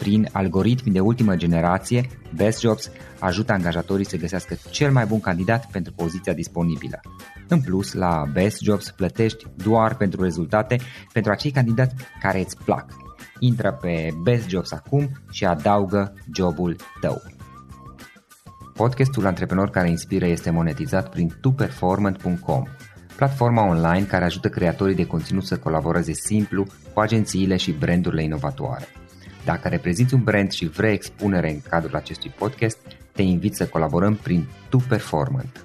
Prin algoritmi de ultimă generație, Best Jobs ajută angajatorii să găsească cel mai bun candidat pentru poziția disponibilă. În plus, la Best Jobs plătești doar pentru rezultate pentru acei candidați care îți plac. Intră pe Best Jobs acum și adaugă jobul tău. Podcastul Antreprenor care inspiră este monetizat prin tuperformant.com, platforma online care ajută creatorii de conținut să colaboreze simplu cu agențiile și brandurile inovatoare. Dacă reprezinți un brand și vrei expunere în cadrul acestui podcast, te invit să colaborăm prin Tu Performant.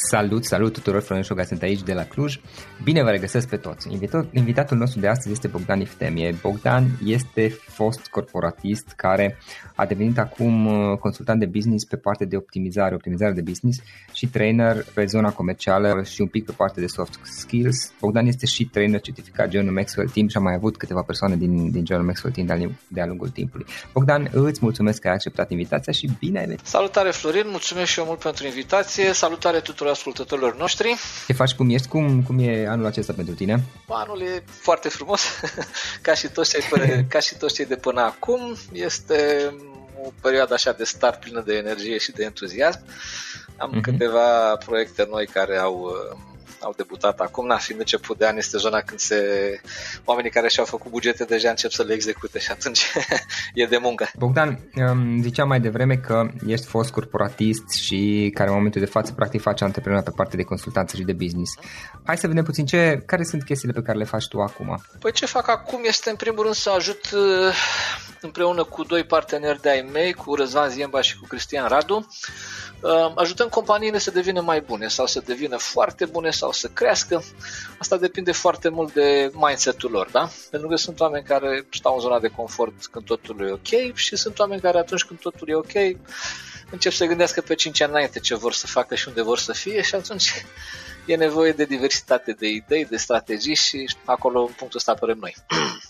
Salut, salut tuturor, Florin Șoga sunt aici de la Cluj. Bine vă regăsesc pe toți. Invitatul, invitatul nostru de astăzi este Bogdan Iftemie. Bogdan este fost corporatist care a devenit acum uh, consultant de business pe partea de optimizare, optimizare de business și trainer pe zona comercială și un pic pe partea de soft skills. Bogdan este și trainer certificat John Maxwell Team și a mai avut câteva persoane din, din John Maxwell Team de-a, de lungul timpului. Bogdan, îți mulțumesc că ai acceptat invitația și bine ai venit. Salutare Florin, mulțumesc și eu mult pentru invitație. Salutare tuturor ascultătorilor noștri. Ce faci, cum ești? Cum, cum e anul acesta pentru tine? Anul e foarte frumos, ca și toți cei, până, ca și toți cei de până acum. Este o perioadă așa de start plină de energie și de entuziasm. Am uh-huh. câteva proiecte noi care au au debutat acum, na, fiind început de an, este zona când se oamenii care și-au făcut bugete deja încep să le execute și atunci e de muncă. Bogdan, ziceam mai devreme că ești fost corporatist și care în momentul de față practic face antreprenor pe partea de consultanță și de business. Hai să vedem puțin ce, care sunt chestiile pe care le faci tu acum. Păi ce fac acum este în primul rând să ajut uh, împreună cu doi parteneri de ai mei, cu Răzvan Ziemba și cu Cristian Radu, ajutăm companiile să devină mai bune sau să devină foarte bune sau să crească. Asta depinde foarte mult de mindset-ul lor, da? Pentru că sunt oameni care stau în zona de confort când totul e ok și sunt oameni care atunci când totul e ok încep să gândească pe 5 ani înainte ce vor să facă și unde vor să fie și atunci e nevoie de diversitate de idei, de strategii și acolo în punctul ăsta apărăm noi.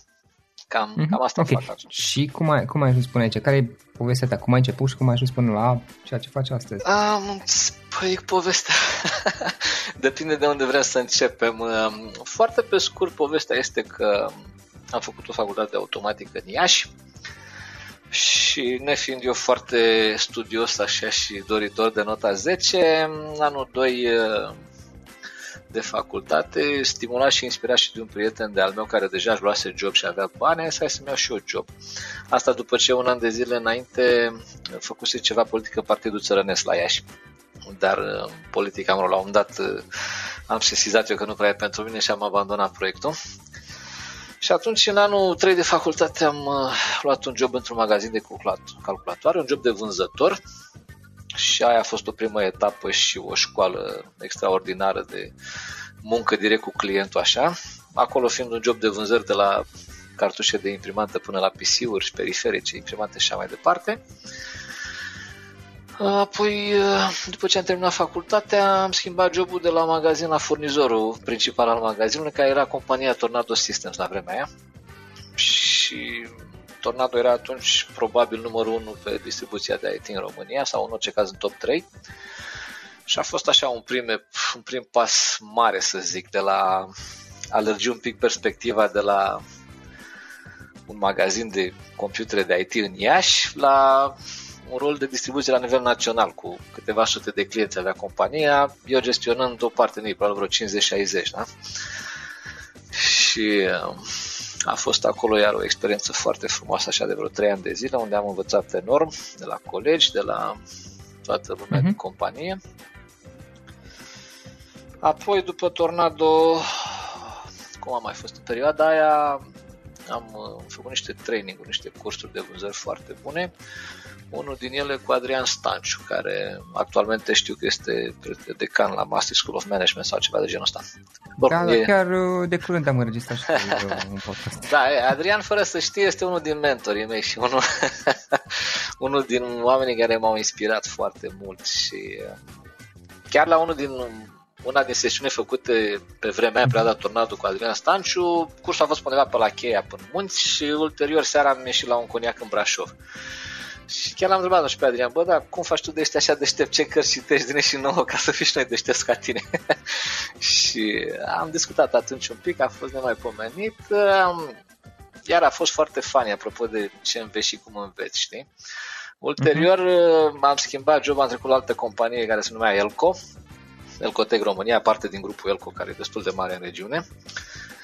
Cam, mm-hmm. cam asta okay. fac atunci. Și cum ai, cum ai ajuns până aici? Care e povestea ta? Cum ai început și cum ai ajuns până la ceea ce faci astăzi? Um, păi, povestea depinde de unde vrem să începem. Foarte pe scurt, povestea este că am făcut o facultate de automatică în Iași și nefiind eu foarte studios așa și doritor de nota 10, anul 2 de facultate, stimulat și inspirat și de un prieten de al meu care deja își luase job și avea bani, să să-mi iau și eu job. Asta după ce un an de zile înainte făcuse ceva politică Partidul Țărănesc la Iași. Dar politica, am la un dat, am sesizat eu că nu prea e pentru mine și am abandonat proiectul. Și atunci, în anul 3 de facultate, am uh, luat un job într-un magazin de calculatoare, un job de vânzător și aia a fost o primă etapă și o școală extraordinară de muncă direct cu clientul așa. Acolo fiind un job de vânzări de la cartușe de imprimantă până la PC-uri și periferice, imprimante și așa mai departe. Apoi, după ce am terminat facultatea, am schimbat jobul de la magazin la furnizorul principal al magazinului, care era compania Tornado Systems la vremea aia. Și Tornado era atunci probabil numărul 1 pe distribuția de IT în România, sau în orice caz în top 3. Și a fost așa un prim, un prim pas mare, să zic, de la a lărgi un pic perspectiva de la un magazin de computere de IT în Iași la un rol de distribuție la nivel național cu câteva sute de clienți avea compania, eu gestionând o parte din ei, probabil vreo 50-60, da? Și um, a fost acolo iar o experiență foarte frumoasă, așa de vreo 3 ani de zile, unde am învățat enorm de la colegi, de la toată lumea uh-huh. din companie. Apoi, după Tornado, cum am mai fost în perioada aia, am uh, făcut niște training niște cursuri de vânzări foarte bune unul din ele cu Adrian Stanciu, care actualmente știu că este decan la Master School of Management sau ceva de genul ăsta. Bun, da, e... chiar uh, de curând am înregistrat și un podcast. Da, Adrian, fără să știe, este unul din mentorii mei și unul, unul din oamenii care m-au inspirat foarte mult și uh, chiar la unul din una din sesiune făcute pe vremea în perioada Tornado cu Adrian Stanciu, cursul a fost undeva pe la Cheia până munți și ulterior seara am ieșit la un coniac în Brașov. Și chiar l-am întrebat și pe Adrian, bă, dar cum faci tu de ăștia așa deștept, ce cărți citești din și nouă ca să fii și noi deștepți ca tine? și am discutat atunci un pic, a fost nemaipomenit, iar a fost foarte funny apropo de ce înveți și cum înveți, știi? Ulterior uh-huh. am schimbat job, am trecut la altă companie care se numea Elco, Elcotec România, parte din grupul Elco care e destul de mare în regiune.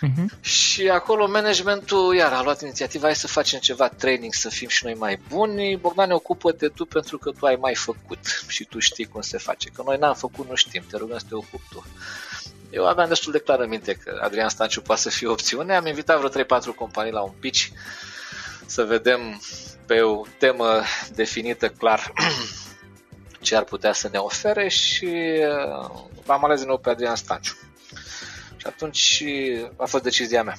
Uh-huh. Și acolo managementul, iar a luat inițiativa, hai să facem ceva training, să fim și noi mai buni. Bogdan, ocupă-te tu pentru că tu ai mai făcut și tu știi cum se face. Că noi n-am făcut, nu știm, te rugăm să te ocupi tu. Eu aveam destul de clar în minte că Adrian Stanciu poate să fie o opțiune. Am invitat vreo 3-4 companii la un pitch să vedem pe o temă definită clar ce ar putea să ne ofere și uh, am ales din nou pe Adrian Stanciu. Și atunci a fost decizia mea.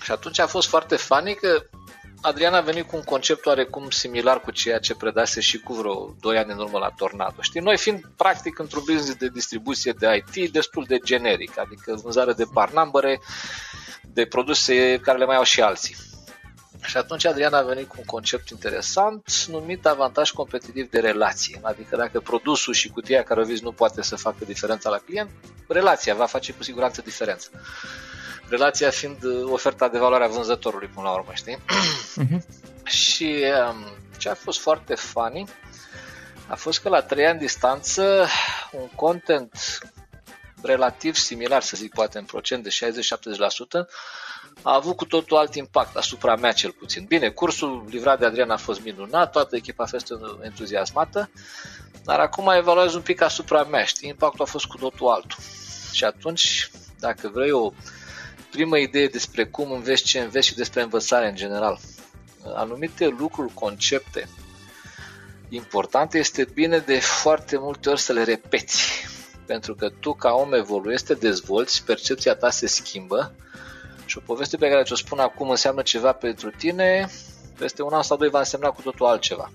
Și atunci a fost foarte funny că Adrian a venit cu un concept oarecum similar cu ceea ce predase și cu vreo 2 ani în urmă la Tornado. Știi, noi fiind practic într-un business de distribuție de IT destul de generic, adică vânzare de parnambere, de produse care le mai au și alții. Și atunci Adrian a venit cu un concept interesant numit avantaj competitiv de relație. Adică dacă produsul și cutia care o vizi nu poate să facă diferența la client, relația va face cu siguranță diferență. Relația fiind oferta de valoare a vânzătorului până la urmă, știi? Uh-huh. și um, ce a fost foarte funny a fost că la 3 ani distanță un content relativ similar, să zic poate în procent de 60-70%, a avut cu totul alt impact asupra mea cel puțin. Bine, cursul livrat de Adrian a fost minunat, toată echipa a fost entuziasmată, dar acum evaluez un pic asupra mea, știi, impactul a fost cu totul altul. Și atunci, dacă vrei o primă idee despre cum înveți ce înveți și despre învățare în general, anumite lucruri, concepte importante, este bine de foarte multe ori să le repeți. Pentru că tu, ca om, evoluezi, te dezvolți, percepția ta se schimbă și o poveste pe care ți-o spun acum înseamnă ceva pentru tine, peste un an sau doi va însemna cu totul altceva.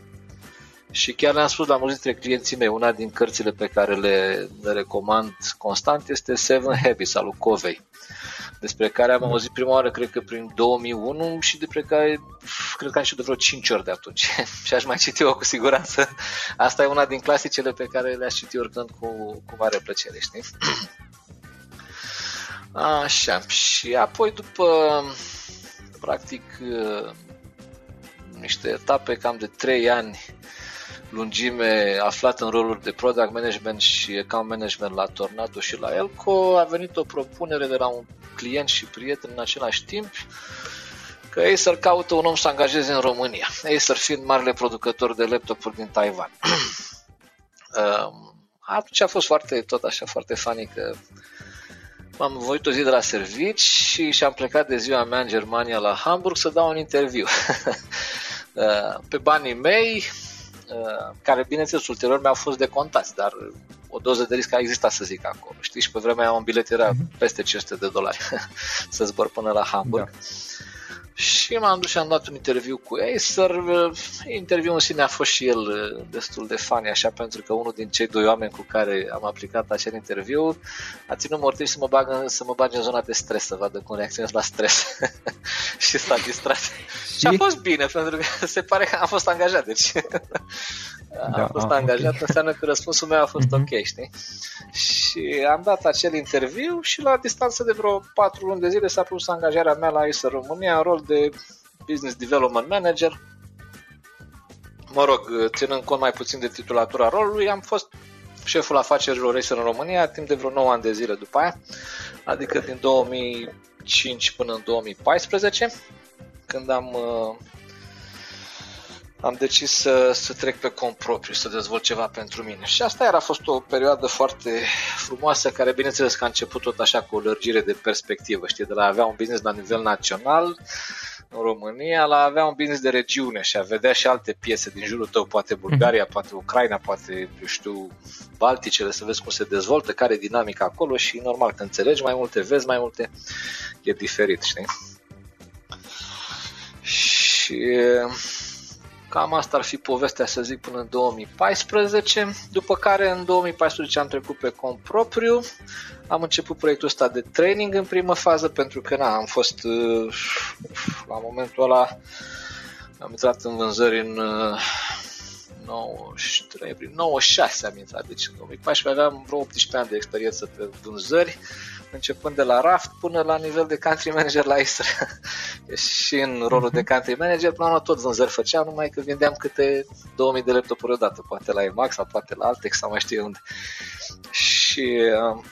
Și chiar le-am spus la mulți dintre clienții mei, una din cărțile pe care le, le recomand constant este Seven Habits al lui Covey. despre care am auzit prima oară, cred că prin 2001 și despre care cred că am citit de vreo 5 ori de atunci. și aș mai citi eu cu siguranță. Asta e una din clasicele pe care le-aș citi oricând cu, cu mare plăcere, știi? Așa, și apoi după practic niște etape cam de 3 ani lungime aflat în roluri de product management și account management la Tornado și la Elco, a venit o propunere de la un client și prieten în același timp că Acer caută un om să angajeze în România. Acer fiind marele producător de laptopuri din Taiwan. Atunci a fost foarte, tot așa, foarte funny că m-am voit o zi de la servici și și-am plecat de ziua mea în Germania la Hamburg să dau un interviu. Pe banii mei, Uh, care bineînțeles ulterior mi-au fost decontați, dar o doză de risc a existat să zic acolo. Știți, și pe vremea aia un bilet era uh-huh. peste 500 de dolari să zbor până la Hamburg. Da. Și m-am dus și am dat un interviu cu Acer. Interviul în sine a fost și el uh, destul de funny, așa, pentru că unul din cei doi oameni cu care am aplicat acel interviu a ținut mortiv să mă, bagă, să mă bage în zona de stres, să vadă cum reacționez la stres. și s-a distrat. și? și a fost bine, pentru că se pare că am fost angajat, deci da, am fost a, angajat, okay. înseamnă că răspunsul meu a fost mm-hmm. ok, știi? Și am dat acel interviu și la distanță de vreo 4 luni de zile s-a pus angajarea mea la Acer România în rol de Business Development Manager. Mă rog, ținând cont mai puțin de titulatura rolului, am fost șeful afacerilor Acer în România timp de vreo 9 ani de zile după aia, adică din 2005 până în 2014, când am uh, am decis să, să trec pe cont propriu, să dezvolt ceva pentru mine. Și asta era a fost o perioadă foarte frumoasă, care bineînțeles că a început tot așa cu o lărgire de perspectivă, știi, de la a avea un business la nivel național în România, la a avea un business de regiune și a vedea și alte piese din jurul tău, poate Bulgaria, poate Ucraina, poate, eu știu, Balticele, să vezi cum se dezvoltă, care e dinamica acolo și normal că înțelegi mai multe, vezi mai multe, e diferit, știi? Și Cam asta ar fi povestea, să zic, până în 2014, după care în 2014 am trecut pe cont propriu, am început proiectul ăsta de training în primă fază, pentru că na, am fost uh, la momentul ăla, am intrat în vânzări în 93, uh, prin 96 am intrat, deci în 2014 aveam vreo 18 ani de experiență pe vânzări, începând de la raft până la nivel de country manager la Acer. și în rolul de country manager, până la tot vânzări făceam, numai că vindeam câte 2000 de laptopuri odată, poate la Emax sau poate la Altex sau mai știu unde. Și um,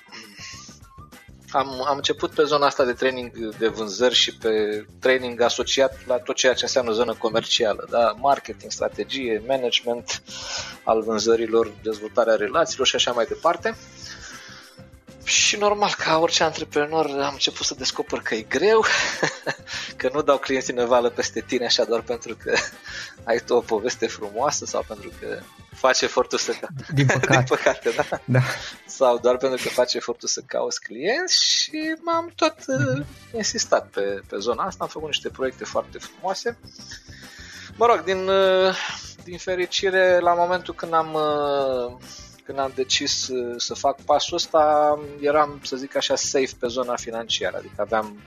am, am început pe zona asta de training de vânzări și pe training asociat la tot ceea ce înseamnă zonă comercială, da? marketing, strategie, management al vânzărilor, dezvoltarea relațiilor și așa mai departe. Și normal, ca orice antreprenor, am început să descoper că e greu, că nu dau clienții nevală peste tine așa doar pentru că ai tu o poveste frumoasă sau pentru că faci efortul să... Din păcate. Din păcate, da? da. Sau doar pentru că faci efortul să cauți clienți și m-am tot uh, insistat pe, pe zona asta, am făcut niște proiecte foarte frumoase. Mă rog, din, uh, din fericire, la momentul când am uh, când am decis uh, să fac pasul ăsta, eram, să zic așa, safe pe zona financiară, adică aveam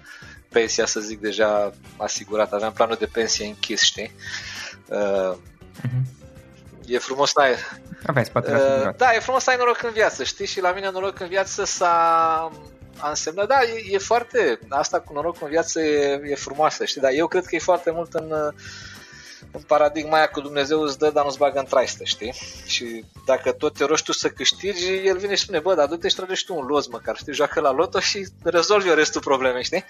pensia, să zic, deja asigurat, aveam planul de pensie închis, știi? Uh, uh-huh. E frumos să ai... Aveți uh, Da, e frumos să ai noroc în viață, știi? Și la mine noroc în viață s-a a însemnat, da, e, e foarte, asta cu noroc în viață e, e frumoasă, știi, dar eu cred că e foarte mult în, în paradigma aia cu Dumnezeu îți dă, dar nu-ți bagă în traistă, știi? Și dacă tot te rogi tu să câștigi, el vine și spune, bă, dar du-te și trăgești tu un loz măcar, știi, joacă la loto și rezolvi eu restul problemei, știi?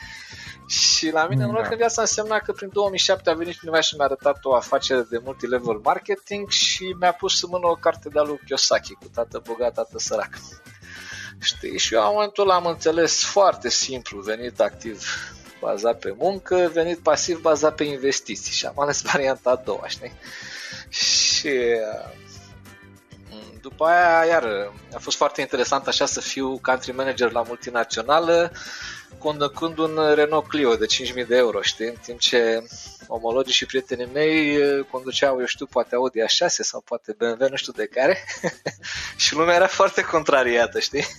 Și la mine, mm, da. în viața însemna că prin 2007 a venit cineva și mi-a arătat o afacere de multilevel marketing și mi-a pus în mână o carte de-a lui Kiyosaki cu tată bogat, tată sărac. Știi? Și eu la momentul am înțeles foarte simplu, venit activ bazat pe muncă, venit pasiv bazat pe investiții și am ales varianta a doua, știi? Și mm, după aia, iar, a fost foarte interesant așa să fiu country manager la multinațională, conducând un Renault Clio de 5.000 de euro, știi? În timp ce omologii și prietenii mei conduceau, eu știu, poate Audi A6 sau poate BMW, nu știu de care. și lumea era foarte contrariată, știi?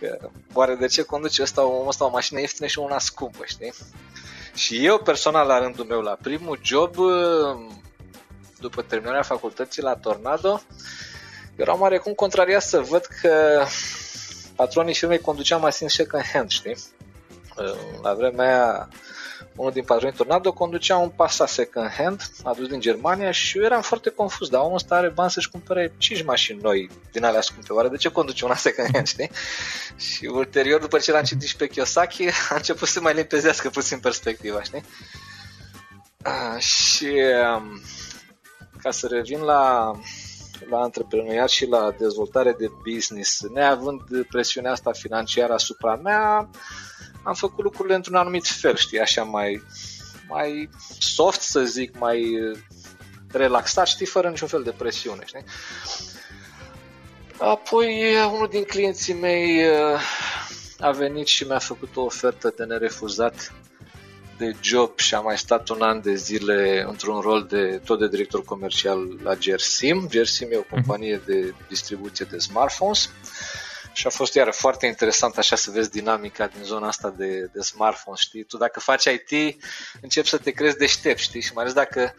Că oare de ce conduce ăsta, omul ăsta o mașină ieftină și una scumpă, știi? Și eu personal la rândul meu, la primul job, după terminarea facultății la Tornado, eram oarecum contrariat să văd că patronii firmei conduceau mașini second hand, știi? La vremea aia, unul din patronii Tornado conducea un Passat second hand adus din Germania și eu eram foarte confuz, dar omul ăsta are bani să-și cumpere 5 mașini noi din alea scumpe. Oare de ce conduce una second hand, știi? și ulterior, după ce l-am citit și pe Kiyosaki, a început să mai limpezească puțin perspectiva, știi? A, și um, ca să revin la la antreprenoriat și la dezvoltare de business, neavând presiunea asta financiară asupra mea, am făcut lucrurile într-un anumit fel, știi, așa mai, mai soft, să zic, mai relaxat, știi, fără niciun fel de presiune, știi? Apoi, unul din clienții mei uh, a venit și mi-a făcut o ofertă de nerefuzat de job și am mai stat un an de zile într-un rol de tot de director comercial la Gersim. Gersim e o mhm. companie de distribuție de smartphones și a fost iară foarte interesant așa să vezi dinamica din zona asta de, de smartphone, știi? Tu dacă faci IT, începi să te crezi deștept, știi? Și mai ales dacă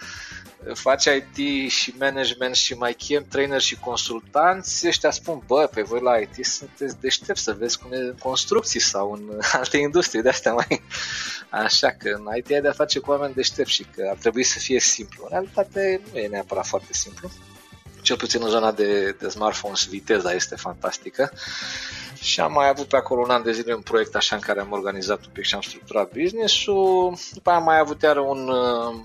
faci IT și management și mai chem trainer și consultanți, ăștia spun, bă, pe voi la IT sunteți deștept să vezi cum e construcții sau în alte industrie de astea mai... Așa că în IT ai de-a face cu oameni deștepți și că ar trebui să fie simplu. În realitate nu e neapărat foarte simplu cel puțin în zona de, de smartphones, viteza este fantastică. Și am mai avut pe acolo un an de zile un proiect așa în care am organizat un pic și am structurat business-ul. După aia am mai avut iar un, uh,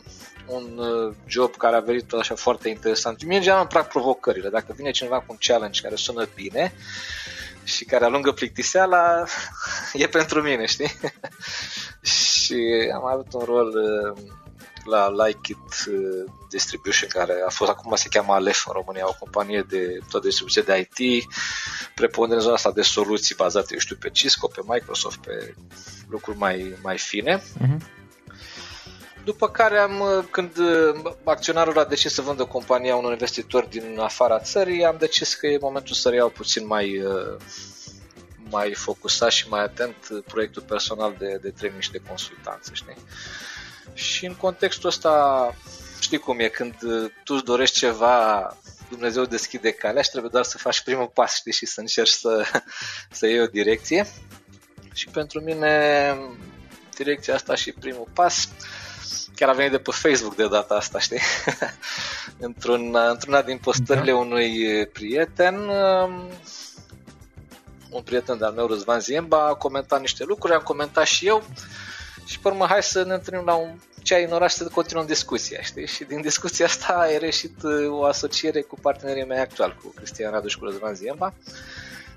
un uh, job care a venit așa foarte interesant. Mie în general îmi plac provocările. Dacă vine cineva cu un challenge care sună bine și care alungă plictiseala, e pentru mine, știi? și am avut un rol uh, la Like It uh, Distribution, care a fost acum se cheamă Alef în România, o companie de tot distribuție de IT, preponderent zona asta de soluții bazate, eu știu, pe Cisco, pe Microsoft, pe lucruri mai, mai fine. Uh-huh. După care am, uh, când uh, acționarul a decis să vândă compania unor investitori din afara țării, am decis că e momentul să reiau puțin mai, mai focusat și mai atent proiectul personal de, de training și de consultanță, știi? Și în contextul ăsta, știi cum e, când uh, tu îți dorești ceva, Dumnezeu deschide calea și trebuie doar să faci primul pas, știi, și să încerci să, să iei o direcție. Și pentru mine, direcția asta și primul pas, chiar a venit de pe Facebook de data asta, știi? Într-un, într-una din postările da. unui prieten, um, un prieten de-al meu, Răzvan Ziemba, a comentat niște lucruri, am comentat și eu și pe urmă hai să ne întâlnim la un ceai în oraș să continuăm discuția, știi? Și din discuția asta a ieșit uh, o asociere cu partenerii mei actual, cu Cristian Radu și cu Răzvan Ziemba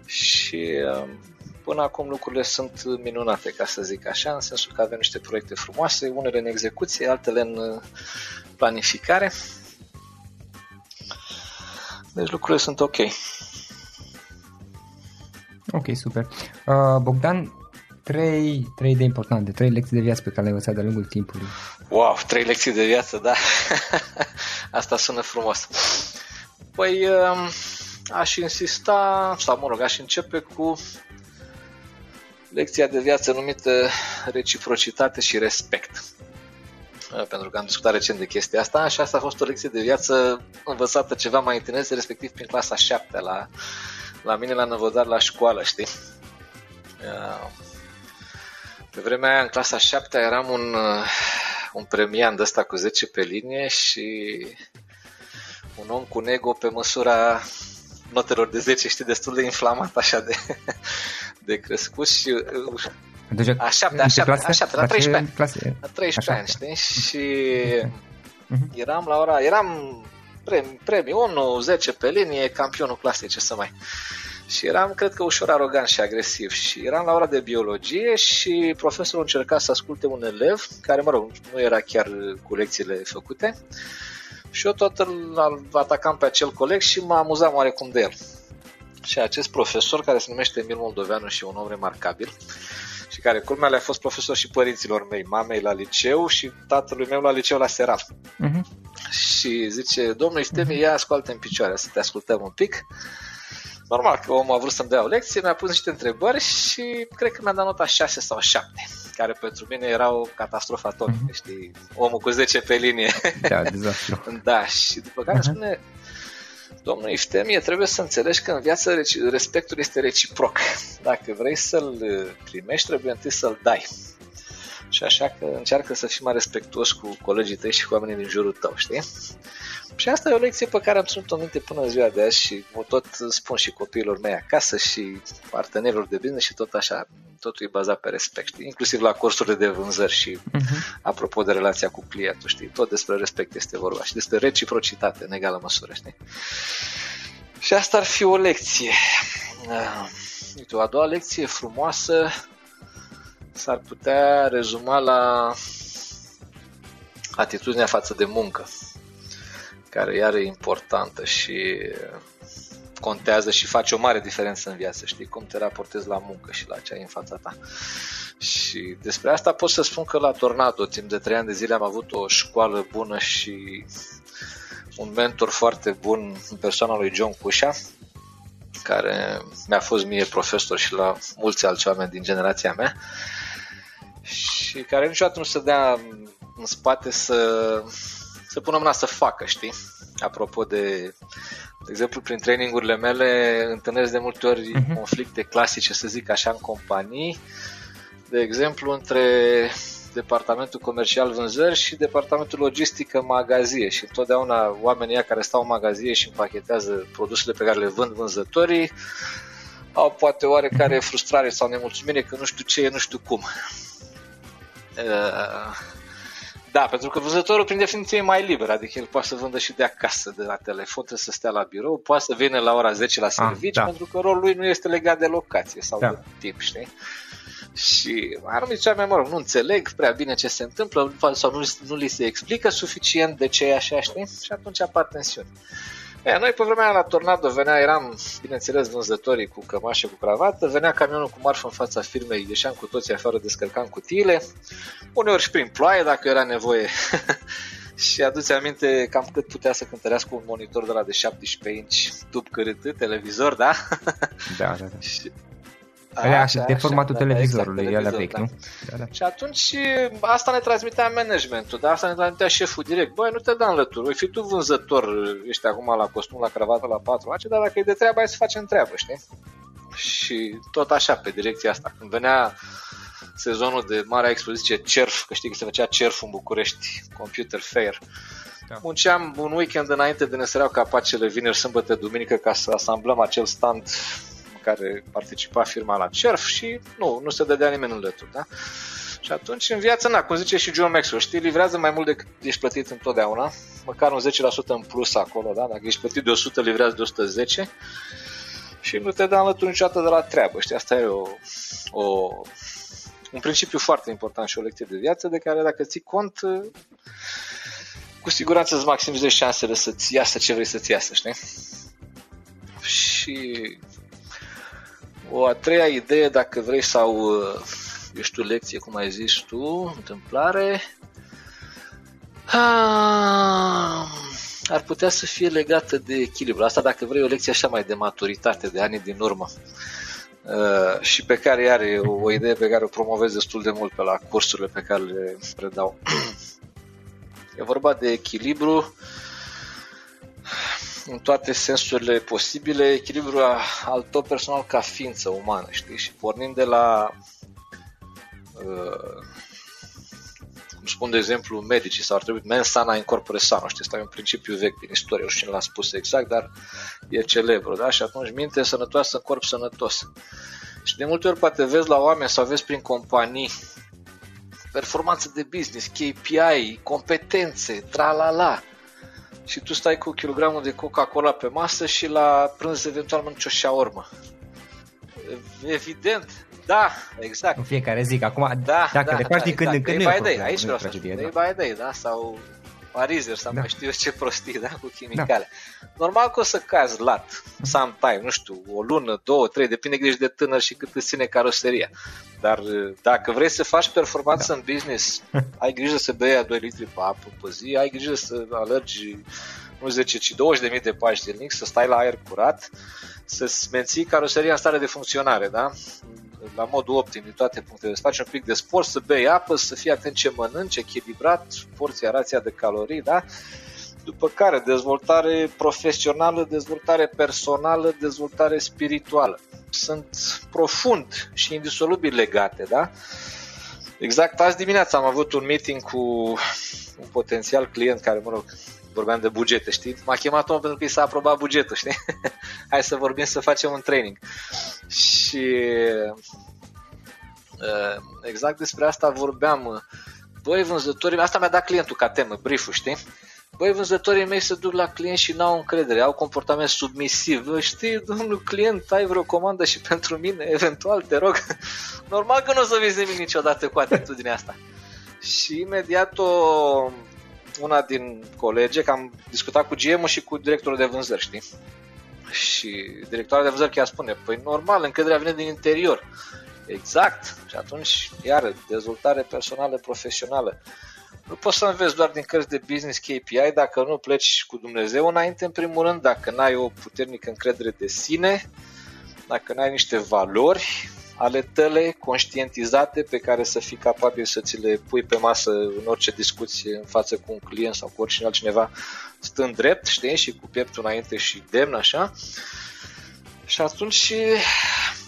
și um, până acum lucrurile sunt minunate, ca să zic așa, în sensul că avem niște proiecte frumoase, unele în execuție, altele în uh, planificare. Deci lucrurile sunt ok. Ok, super. Uh, Bogdan, trei, trei de importante, trei lecții de viață pe care le-ai învățat de-a lungul timpului. Wow, trei lecții de viață, da. Asta sună frumos. Păi um, aș insista, sau mă rog, aș începe cu lecția de viață numită reciprocitate și respect. Uh, pentru că am discutat recent de chestia asta și asta a fost o lecție de viață învățată ceva mai în respectiv prin clasa 7 la, la mine la Năvodar la școală, știi? Uh, pe vremea aia, în clasa 7 eram un, uh, un premian de ăsta cu 10 pe linie și un om cu ego pe măsura notelor de 10, știi, destul de inflamat așa de, de crescut și deci, a 7, a 7, a 7, la 13 ani, clase? la 13 ani, știi, și uh-huh. eram la ora, eram premii, premii 1, 10 pe linie, campionul clasei, ce să mai... Și eram, cred că, ușor arogant și agresiv. Și eram la ora de biologie și profesorul încerca să asculte un elev, care, mă rog, nu era chiar cu lecțiile făcute. Și eu tot îl atacam pe acel coleg și mă amuzam oarecum de el. Și acest profesor, care se numește Emil Moldoveanu și e un om remarcabil, și care, culmea, a fost profesor și părinților mei, mamei la liceu și tatălui meu la liceu la Seral. Uh-huh. Și zice, domnul Istemi, uh-huh. ia ascultă în picioare, să te ascultăm un pic. Normal că omul a vrut să-mi dea o lecție, mi-a pus niște întrebări și cred că mi-a dat nota 6 sau 7, care pentru mine era o catastrofă atomică, mm-hmm. știi? Omul cu 10 pe linie. Da, dezastru. da, și după care uh-huh. spune, domnul Iftemie, trebuie să înțelegi că în viață respectul este reciproc. Dacă vrei să-l primești, trebuie întâi să-l dai. Și așa că încearcă să fii mai respectuos cu colegii tăi și cu oamenii din jurul tău, știi? Și asta e o lecție pe care am ținut-o minte până în ziua de azi și o tot spun și copiilor mei acasă și partenerilor de business și tot așa, totul e bazat pe respect, știi? inclusiv la cursurile de vânzări și uh-huh. apropo de relația cu clientul, știi? Tot despre respect este vorba și despre reciprocitate în egală măsură, știi? Și asta ar fi o lecție. Uh, uite, o a doua lecție frumoasă s-ar putea rezuma la atitudinea față de muncă care iar e importantă și contează și face o mare diferență în viață, știi, cum te raportezi la muncă și la ce ai în fața ta. Și despre asta pot să spun că la Tornado, timp de 3 ani de zile, am avut o școală bună și un mentor foarte bun în persoana lui John Cușa, care mi-a fost mie profesor și la mulți alți oameni din generația mea și care niciodată nu se dea în spate să să pună mâna să facă, știi? Apropo de, de exemplu, prin trainingurile mele întâlnesc de multe ori uh-huh. conflicte clasice, să zic așa, în companii, de exemplu, între departamentul comercial vânzări și departamentul logistică magazie și întotdeauna oamenii care stau în magazie și împachetează produsele pe care le vând vânzătorii au poate oarecare mhm. frustrare sau nemulțumire că nu știu ce e, nu știu cum. Uh, da, pentru că vânzătorul prin definiție e mai liber, adică el poate să vândă și de acasă, de la telefon, trebuie să stea la birou, poate să vină la ora 10 la serviciu, ah, da. pentru că rolul lui nu este legat de locație sau da. de timp, știi? Și anumiți oameni, mă rog, nu înțeleg prea bine ce se întâmplă sau nu, nu li se explică suficient de ce e așa, știi? Și atunci apar tensiuni. E, noi pe vremea la Tornado venea, eram, bineînțeles, vânzătorii cu cămașă, cu cravată, venea camionul cu marfă în fața firmei, ieșeam cu toții afară, descărcam cutiile, uneori și prin ploaie dacă era nevoie. și aduți aminte cam cât putea să cântărească un monitor de la de 17 inch, tub cârât, televizor, da? Da, da, da. și Alea așa, de formatul așa, televizorului, da, exact, vechi, da. nu? Da, da. Și atunci asta ne transmitea managementul, dar asta ne transmitea șeful direct. Băi, nu te da în lături, voi fi tu vânzător, ești acum la costum, la cravată, la patru ace, dar dacă e de treabă, hai să facem treabă, știi? Și tot așa, pe direcția asta. Când venea sezonul de mare expoziție CERF, că știi că se făcea CERF în București, Computer Fair, da. Munceam un weekend înainte de ne săreau capacele vineri, sâmbătă, duminică ca să asamblăm acel stand care participa firma la CERF și nu, nu se dădea nimeni în lături, da? Și atunci în viață, na, cum zice și John Maxwell, știi, livrează mai mult decât ești plătit întotdeauna, măcar un 10% în plus acolo, da? Dacă ești plătit de 100, livrează de 110 și nu te dă înlături niciodată de la treabă, știi, asta e o, o, un principiu foarte important și o lecție de viață de care dacă ții cont, cu siguranță îți maximizezi șansele să-ți iasă ce vrei să-ți iasă, știi? Și o a treia idee, dacă vrei, sau, uh, eu știu, lecție, cum ai zis tu, întâmplare, ah, ar putea să fie legată de echilibru. Asta, dacă vrei, o lecție așa mai de maturitate, de ani din urmă. Uh, și pe care are o, o idee pe care o promovez destul de mult pe la cursurile pe care le predau. e vorba de echilibru uh, în toate sensurile posibile, echilibrul al tău personal ca ființă umană, știi? Și pornind de la uh, cum spun de exemplu medicii sau ar trebui mens sana in corpore sano, știi, este un principiu vechi din istorie, nu știu cine l-a spus exact, dar e celebru, da? Și atunci minte sănătoasă, corp sănătos. Și de multe ori poate vezi la oameni sau vezi prin companii performanță de business, KPI, competențe, tra-la-la, și tu stai cu kilogramul de Coca-Cola pe masă și la prânz eventual mănânci o șaormă. Evident, da, exact. În fiecare zi, acum, da, dacă da, le faci da, din când în când, nu e day, aici vreau să spun, day by day, da, sau parizer sau da. mai știu eu ce prostii, da, cu chimicale. Da. Normal că o să cazi lat, sometime, nu știu, o lună, două, trei, depinde cât ești de tânăr și cât îți ține caroseria. Dar dacă vrei să faci performanță da. în business, ai grijă să bei 2 litri pe apă pe zi, ai grijă să alergi nu 10, ci 20.000 de pași zilnic, să stai la aer curat, să menții caroseria în stare de funcționare, da? La modul optim din toate punctele. Să faci un pic de sport, să bei apă, să fii atent ce mănânci, echilibrat, porția, rația de calorii, da? După care dezvoltare profesională, dezvoltare personală, dezvoltare spirituală. Sunt profund și indisolubil legate, da? Exact azi dimineața am avut un meeting cu un potențial client care, mă rog, vorbeam de bugete, știi? M-a chemat omul pentru că i s-a aprobat bugetul, știi? Hai să vorbim, să facem un training. Și uh, exact despre asta vorbeam. Băi, vânzătorii, asta mi-a dat clientul ca temă, brief știi? Băi, vânzătorii mei se duc la client și n-au încredere, au comportament submisiv. Știi, domnul client, ai vreo comandă și pentru mine, eventual, te rog. Normal că nu o să vezi nimic niciodată cu atitudinea asta. Și imediat o, una din colege, că am discutat cu gm și cu directorul de vânzări, știi? Și directorul de vânzări chiar spune, păi normal, încrederea vine din interior. Exact. Și atunci, iară, dezvoltare personală, profesională. Nu poți să înveți doar din cărți de business KPI dacă nu pleci cu Dumnezeu înainte, în primul rând, dacă n-ai o puternică încredere de sine, dacă n-ai niște valori ale tale conștientizate pe care să fii capabil să ți le pui pe masă în orice discuție în față cu un client sau cu oricine altcineva stând drept, știi, și cu pieptul înainte și demn, așa. Și atunci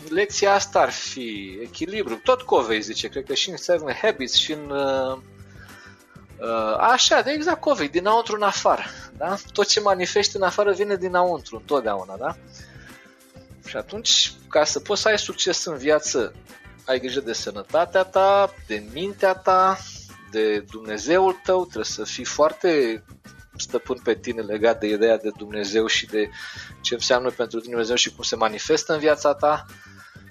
lecția asta ar fi echilibru. Tot Covey zice, cred că și în Seven Habits și în uh, uh, așa, de exact Covey, dinăuntru în afară. Da? Tot ce manifesti în afară vine dinăuntru, întotdeauna. Da? Și atunci, ca să poți să ai succes în viață, ai grijă de sănătatea ta, de mintea ta, de Dumnezeul tău, trebuie să fii foarte stăpân pe tine legat de ideea de Dumnezeu și de ce înseamnă pentru Dumnezeu și cum se manifestă în viața ta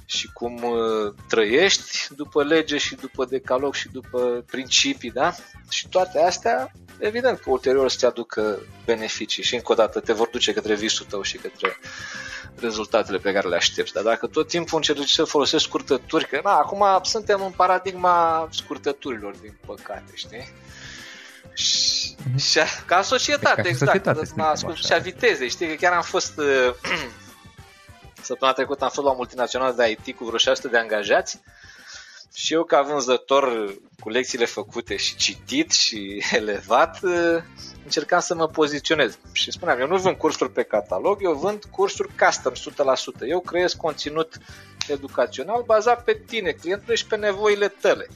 și cum uh, trăiești după lege și după decalog și după principii, da? Și toate astea, evident că ulterior să-ți aducă beneficii și încă o dată te vor duce către visul tău și către rezultatele pe care le aștepți. Dar dacă tot timpul încerci să folosești scurtături, că na, acum suntem în paradigma scurtăturilor, din păcate, știi? Și, mm-hmm. și ca societate, ca exact. Societate, și a vitezei, știi că chiar am fost uh, săptămâna trecută am fost la o multinațională de IT cu vreo 600 de angajați și eu ca vânzător cu lecțiile făcute și citit și elevat uh, încercam să mă poziționez și spuneam, eu nu vând cursuri pe catalog, eu vând cursuri custom 100%. Eu creez conținut educațional bazat pe tine, clientule și pe nevoile tale.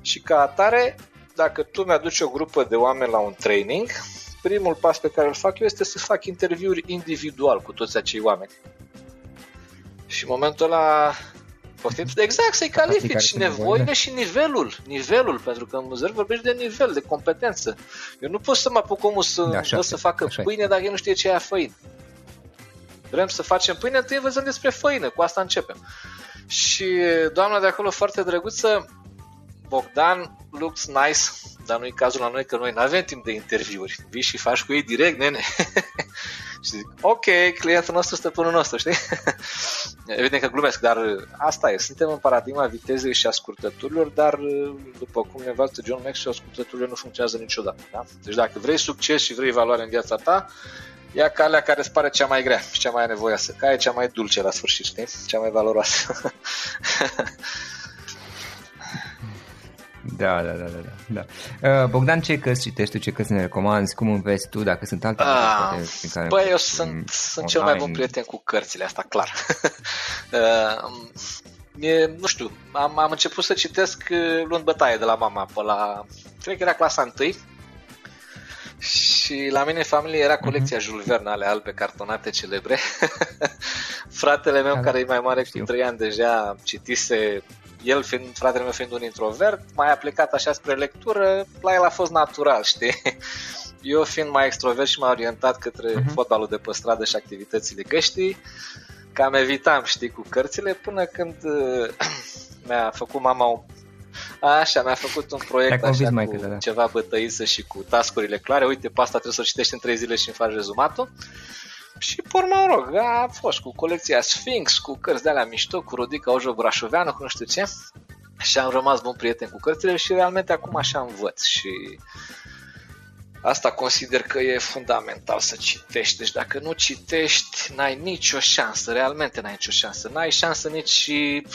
Și ca atare, dacă tu mi-aduci o grupă de oameni la un training, primul pas pe care îl fac eu este să fac interviuri individual cu toți acei oameni. Și în momentul ăla Poftim? Exact, să-i califici nevoile și nivelul. Nivelul, pentru că în vânzări vorbești de nivel, de competență. Eu nu pot să mă apuc omul să da, așa, să facă așa pâine dacă el nu știe ce e făină. Vrem să facem pâine, întâi văzăm despre făină, cu asta începem. Și doamna de acolo foarte drăguță, Bogdan looks nice, dar nu-i cazul la noi că noi nu avem timp de interviuri. Vii și faci cu ei direct, nene. și zic, ok, clientul nostru, stăpânul nostru, știi? Evident că glumesc, dar asta e. Suntem în paradigma vitezei și a scurtăturilor, dar după cum ne învață John Maxwell, scurtăturile nu funcționează niciodată. Da? Deci dacă vrei succes și vrei valoare în viața ta, ia calea care îți pare cea mai grea și cea mai nevoioasă. Ca e cea mai dulce la sfârșit, știi? Cea mai valoroasă. Da, da, da, da. da. Uh, Bogdan, ce cărți citești tu, ce cărți ne recomanzi, cum înveți tu, dacă sunt alte ah, prin care... Băi, eu sunt, sunt cel mai bun prieten cu cărțile, asta clar. uh, mie, nu știu, am, am început să citesc uh, luând bătaie de la mama pe la, cred că era clasa 1 și la mine în familie era colecția uh-huh. Jules Verne ale albe cartonate celebre. Fratele meu, da, care e mai mare cu 3 ani deja, citise el fiind, fratele meu fiind un introvert, mai a plecat așa spre lectură, la el a fost natural, știi? Eu fiind mai extrovert și mai orientat către uh-huh. fotbalul de pe stradă și activitățile găștii, cam evitam, știi, cu cărțile, până când mi-a făcut mama un Așa, mi-a făcut un proiect așa mai cu câte, da. ceva bătăisă și cu tascurile clare. Uite, pe asta trebuie să o citești în 3 zile și îmi faci rezumatul. Și pe urmă, rog, a fost cu colecția Sphinx, cu cărți de alea mișto, cu Rodica Ojo Brașoveanu, cu nu știu ce. Și am rămas bun prieten cu cărțile și realmente acum așa învăț și Asta consider că e fundamental să citești. Deci dacă nu citești, n-ai nicio șansă, realmente n-ai nicio șansă. N-ai șansă nici și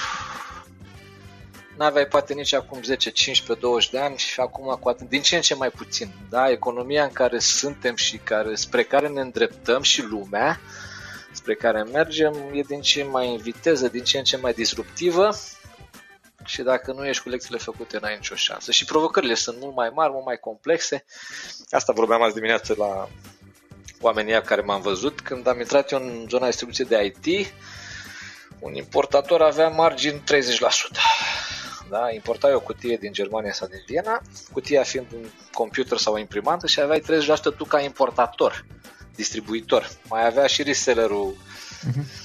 n-aveai poate nici acum 10, 15, 20 de ani și acum cu atât, din ce în ce mai puțin. Da? Economia în care suntem și care, spre care ne îndreptăm și lumea spre care mergem e din ce mai în viteză, din ce în ce mai disruptivă și dacă nu ești cu lecțiile făcute, n-ai nicio șansă. Și provocările sunt mult mai mari, mult mai complexe. Asta vorbeam azi dimineață la oamenii care m-am văzut. Când am intrat eu în zona distribuție de IT, un importator avea margini 30%. Da? Importai o cutie din Germania sau din Viena, cutia fiind un computer sau o imprimantă și aveai 30% tu ca importator, distribuitor. Mai avea și resellerul uh-huh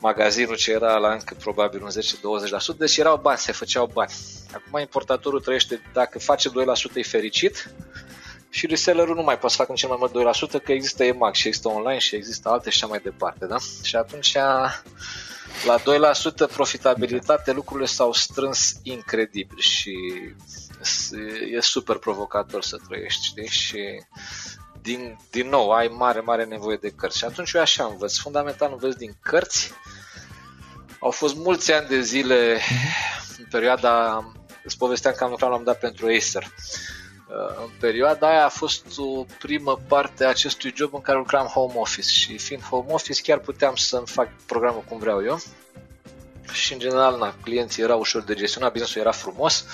magazinul ce era la încă probabil un 10-20%, deci erau bani, se făceau bani. Acum importatorul trăiește, dacă face 2% e fericit și resellerul nu mai poate să facă cel mai mult 2% că există EMAG și există online și există alte și așa mai departe. Da? Și atunci la 2% profitabilitate lucrurile s-au strâns incredibil și e super provocator să trăiești, știi? Și din, din nou, ai mare, mare nevoie de cărți. Și atunci eu așa învăț. Fundamental învăț din cărți. Au fost mulți ani de zile în perioada, îți povesteam că am lucrat la un dat pentru Acer. Uh, în perioada aia a fost o primă parte a acestui job în care lucram home office și fiind home office chiar puteam să-mi fac programul cum vreau eu și în general na, clienții erau ușor de gestionat, businessul era frumos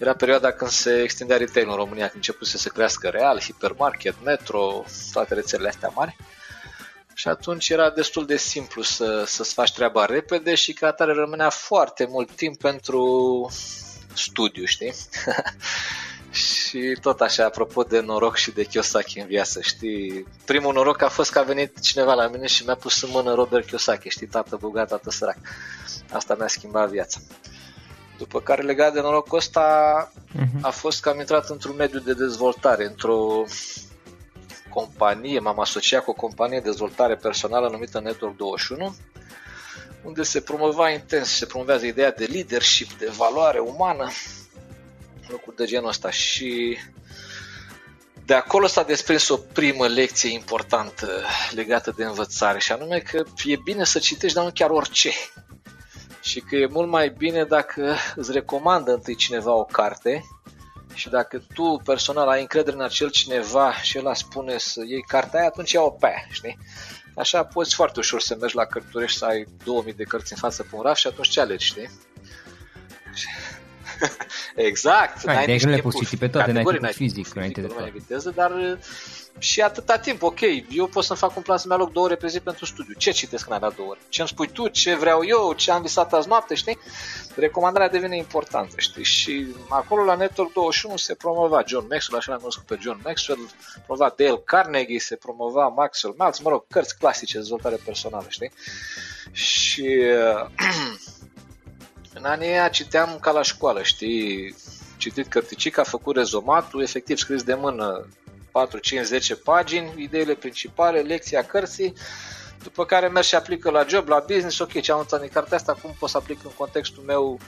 era perioada când se extindea retail în România, când începuse să crească real, hipermarket, metro, toate rețelele astea mari. Și atunci era destul de simplu să, să-ți faci treaba repede și ca atare rămânea foarte mult timp pentru studiu, știi? și tot așa, apropo de noroc și de Kiyosaki în viață, știi? Primul noroc a fost că a venit cineva la mine și mi-a pus în mână Robert Kiyosaki, știi? Tată bogat, tată sărac. Asta mi-a schimbat viața. După care legat de norocul ăsta uh-huh. a fost că am intrat într-un mediu de dezvoltare, într-o companie, m-am asociat cu o companie de dezvoltare personală numită Network 21, unde se promova intens, se promovează ideea de leadership, de valoare umană, lucruri de genul ăsta și de acolo s-a desprins o primă lecție importantă legată de învățare și anume că e bine să citești, dar nu chiar orice și că e mult mai bine dacă îți recomandă întâi cineva o carte și dacă tu personal ai încredere în acel cineva și el spune să iei cartea aia, atunci ia-o pe aia, știi? Așa poți foarte ușor să mergi la cărturești să ai 2000 de cărți în față pe un raf și atunci ce alegi, știi? exact. Hai, de nu le poți citi pe toate, n-ai fizic înainte de viteză, dar și atâta timp, ok, eu pot să-mi fac un plan să-mi aloc două ore pe zi pentru studiu. Ce citesc în alea două ore? Ce îmi spui tu, ce vreau eu, ce am visat azi noapte, știi? Recomandarea devine importantă, știi? Și acolo la Network 21 se promova John Maxwell, așa l-am cunoscut pe John Maxwell, promova Dale Carnegie, se promova Maxwell Maltz, mă rog, cărți clasice, dezvoltare personală, știi? Și în anii aia citeam ca la școală, știi? Citit cărticica, a făcut rezomatul, efectiv scris de mână 4, 5, 10 pagini, ideile principale, lecția cărții, după care merg și aplică la job, la business, ok, ce am învățat din cartea asta, cum pot să aplic în contextul meu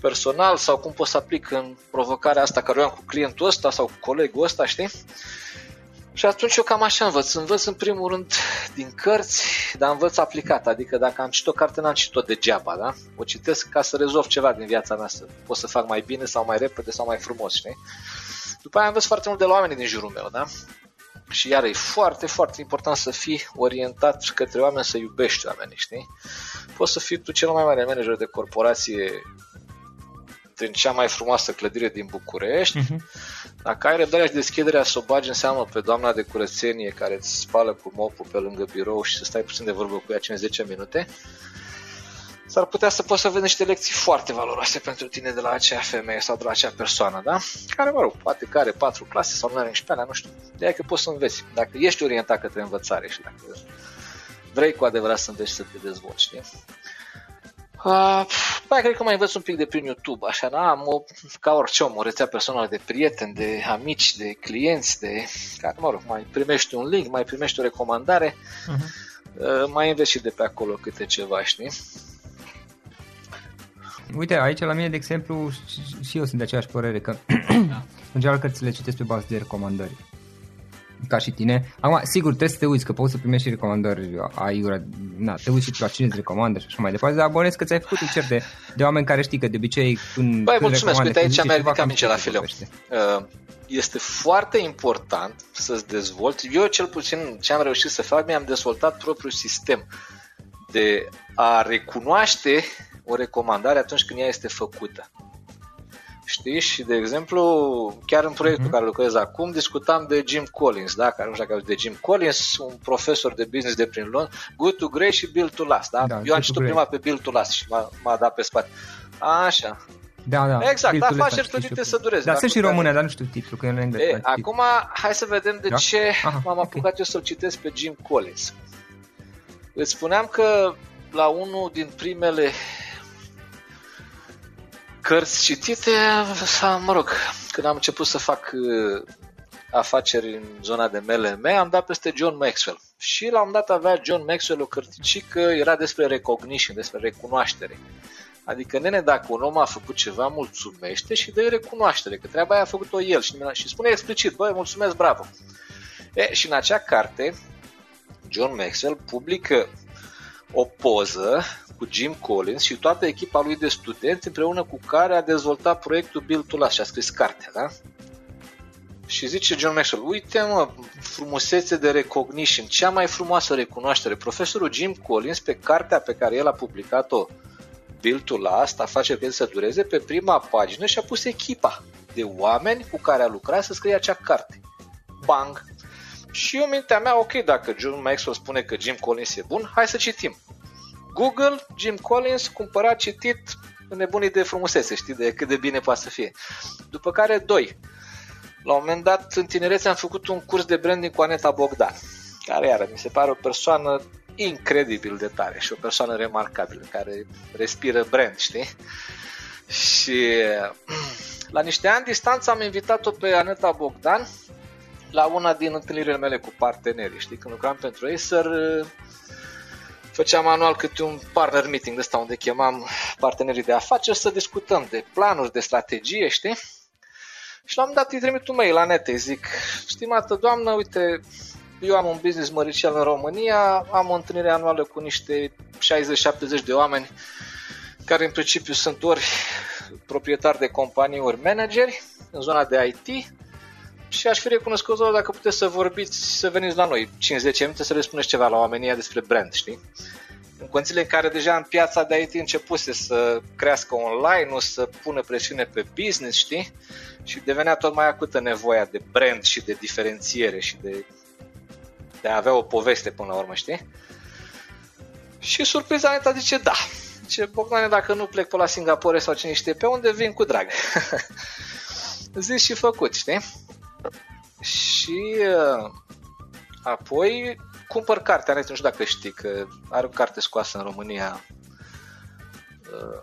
personal sau cum pot să aplic în provocarea asta care o am cu clientul ăsta sau cu colegul ăsta, știi? Și atunci eu cam așa învăț. Învăț în primul rând din cărți, dar învăț aplicat. Adică dacă am citit o carte, n-am citit-o degeaba, da? O citesc ca să rezolv ceva din viața mea, să pot să fac mai bine sau mai repede sau mai frumos, știi? După aia învăț foarte mult de la oamenii din jurul meu, da? Și iar e foarte, foarte important să fii orientat către oameni, să iubești oamenii, știi? Poți să fii tu cel mai mare manager de corporație din cea mai frumoasă clădire din București, uh-huh. dacă ai răbdarea și deschiderea să o bagi în seamă pe doamna de curățenie care îți spală cu mopul pe lângă birou și să stai puțin de vorbă cu ea 5-10 minute, s-ar putea să poți să vezi niște lecții foarte valoroase pentru tine de la acea femeie sau de la acea persoană, da? Care, mă rog, poate că are patru clase sau nu are nici pe alea, nu știu. De aia că poți să înveți. Dacă ești orientat către învățare și dacă vrei cu adevărat să înveți să te dezvolți, știi? Uh, mai cred că mai învăț un pic de prin YouTube, așa, da? Am o, ca orice om, o rețea personală de prieteni, de amici, de clienți, de care, mă rog, mai primești un link, mai primești o recomandare, uh-huh. uh, mai înveți și de pe acolo câte ceva, știi? Uite, aici la mine, de exemplu, și eu sunt de aceeași părere că da. în general cărțile citesc pe bază de recomandări. Ca și tine. Acum, sigur, trebuie să te uiți, că poți să primești și recomandări aiurea, na, te uiți și la cine îți recomandă și așa mai departe, dar abonezi că ți-ai făcut un cer de, de oameni care știi că de obicei când Băi, mulțumesc, uite aici mi-a ridicat minge la fileu. Uh, este foarte important să-ți dezvolți. Eu cel puțin ce am reușit să fac, mi-am dezvoltat propriul sistem de a recunoaște o recomandare atunci când ea este făcută. Știi? Și, de exemplu, chiar în proiectul mm-hmm. care lucrez acum, discutam de Jim Collins, da? Care nu știu dacă de Jim Collins, un profesor de business de prin Londra, Good to Great și Build to Last, da? da Eu am citit prima pe Build to Last și m-a, m-a dat pe spate. Așa. Da, da. Exact, afaceri plătite să dureze. Dar sunt și române, dar nu știu titlul, că e în engleză. E, acum, hai să vedem de da? ce Aha, m-am apucat okay. eu să-l citesc pe Jim Collins. Îți spuneam că la unul din primele cărți citite, sau, mă rog, când am început să fac uh, afaceri în zona de MLM, am dat peste John Maxwell. Și la un dat avea John Maxwell o cărticică, era despre recognition, despre recunoaștere. Adică, nene, dacă un om a făcut ceva, mulțumește și dă recunoaștere, că treaba aia a făcut-o el și, și spune explicit, băi, mulțumesc, bravo. E, și în acea carte, John Maxwell publică o poză cu Jim Collins și toată echipa lui de studenți împreună cu care a dezvoltat proiectul Build to Last și a scris cartea, da? Și zice John Maxwell, uite mă, frumusețe de recognition, cea mai frumoasă recunoaștere. Profesorul Jim Collins, pe cartea pe care el a publicat-o, Build to Last, a face pe el să dureze, pe prima pagină și a pus echipa de oameni cu care a lucrat să scrie acea carte. Bang! Și eu mintea mea, ok, dacă John Maxwell spune că Jim Collins e bun, hai să citim. Google, Jim Collins, cumpărat, citit, nebunii de frumusețe, știi, de cât de bine poate să fie. După care, doi, la un moment dat, în tinerețe am făcut un curs de branding cu Aneta Bogdan, care, iară, mi se pare o persoană incredibil de tare și o persoană remarcabilă, care respiră brand, știi? Și la niște ani distanță am invitat-o pe Aneta Bogdan la una din întâlnirile mele cu partenerii, știi? Când lucram pentru Acer, făceam anual câte un partner meeting de ăsta unde chemam partenerii de afaceri să discutăm de planuri, de strategie, știi? Și la un dat îi trimit un mail la net, îi zic, stimată doamnă, uite, eu am un business măricel în România, am o întâlnire anuală cu niște 60-70 de oameni care în principiu sunt ori proprietari de companii, ori manageri în zona de IT și aș fi recunoscător dacă puteți să vorbiți, să veniți la noi 50 minute să le spuneți ceva la oamenii despre brand, știi? În condițiile în care deja în piața de IT începuse să crească online, o să pună presiune pe business, știi? Și devenea tot mai acută nevoia de brand și de diferențiere și de, de a avea o poveste până la urmă, știi? Și surpriza Aneta zice da. Ce Bogdane, dacă nu plec pe la Singapore sau cine știe pe unde, vin cu drag. Zis și făcut, știi? Și uh, apoi cumpăr cartea, nu știu dacă știi că are o carte scoasă în România uh,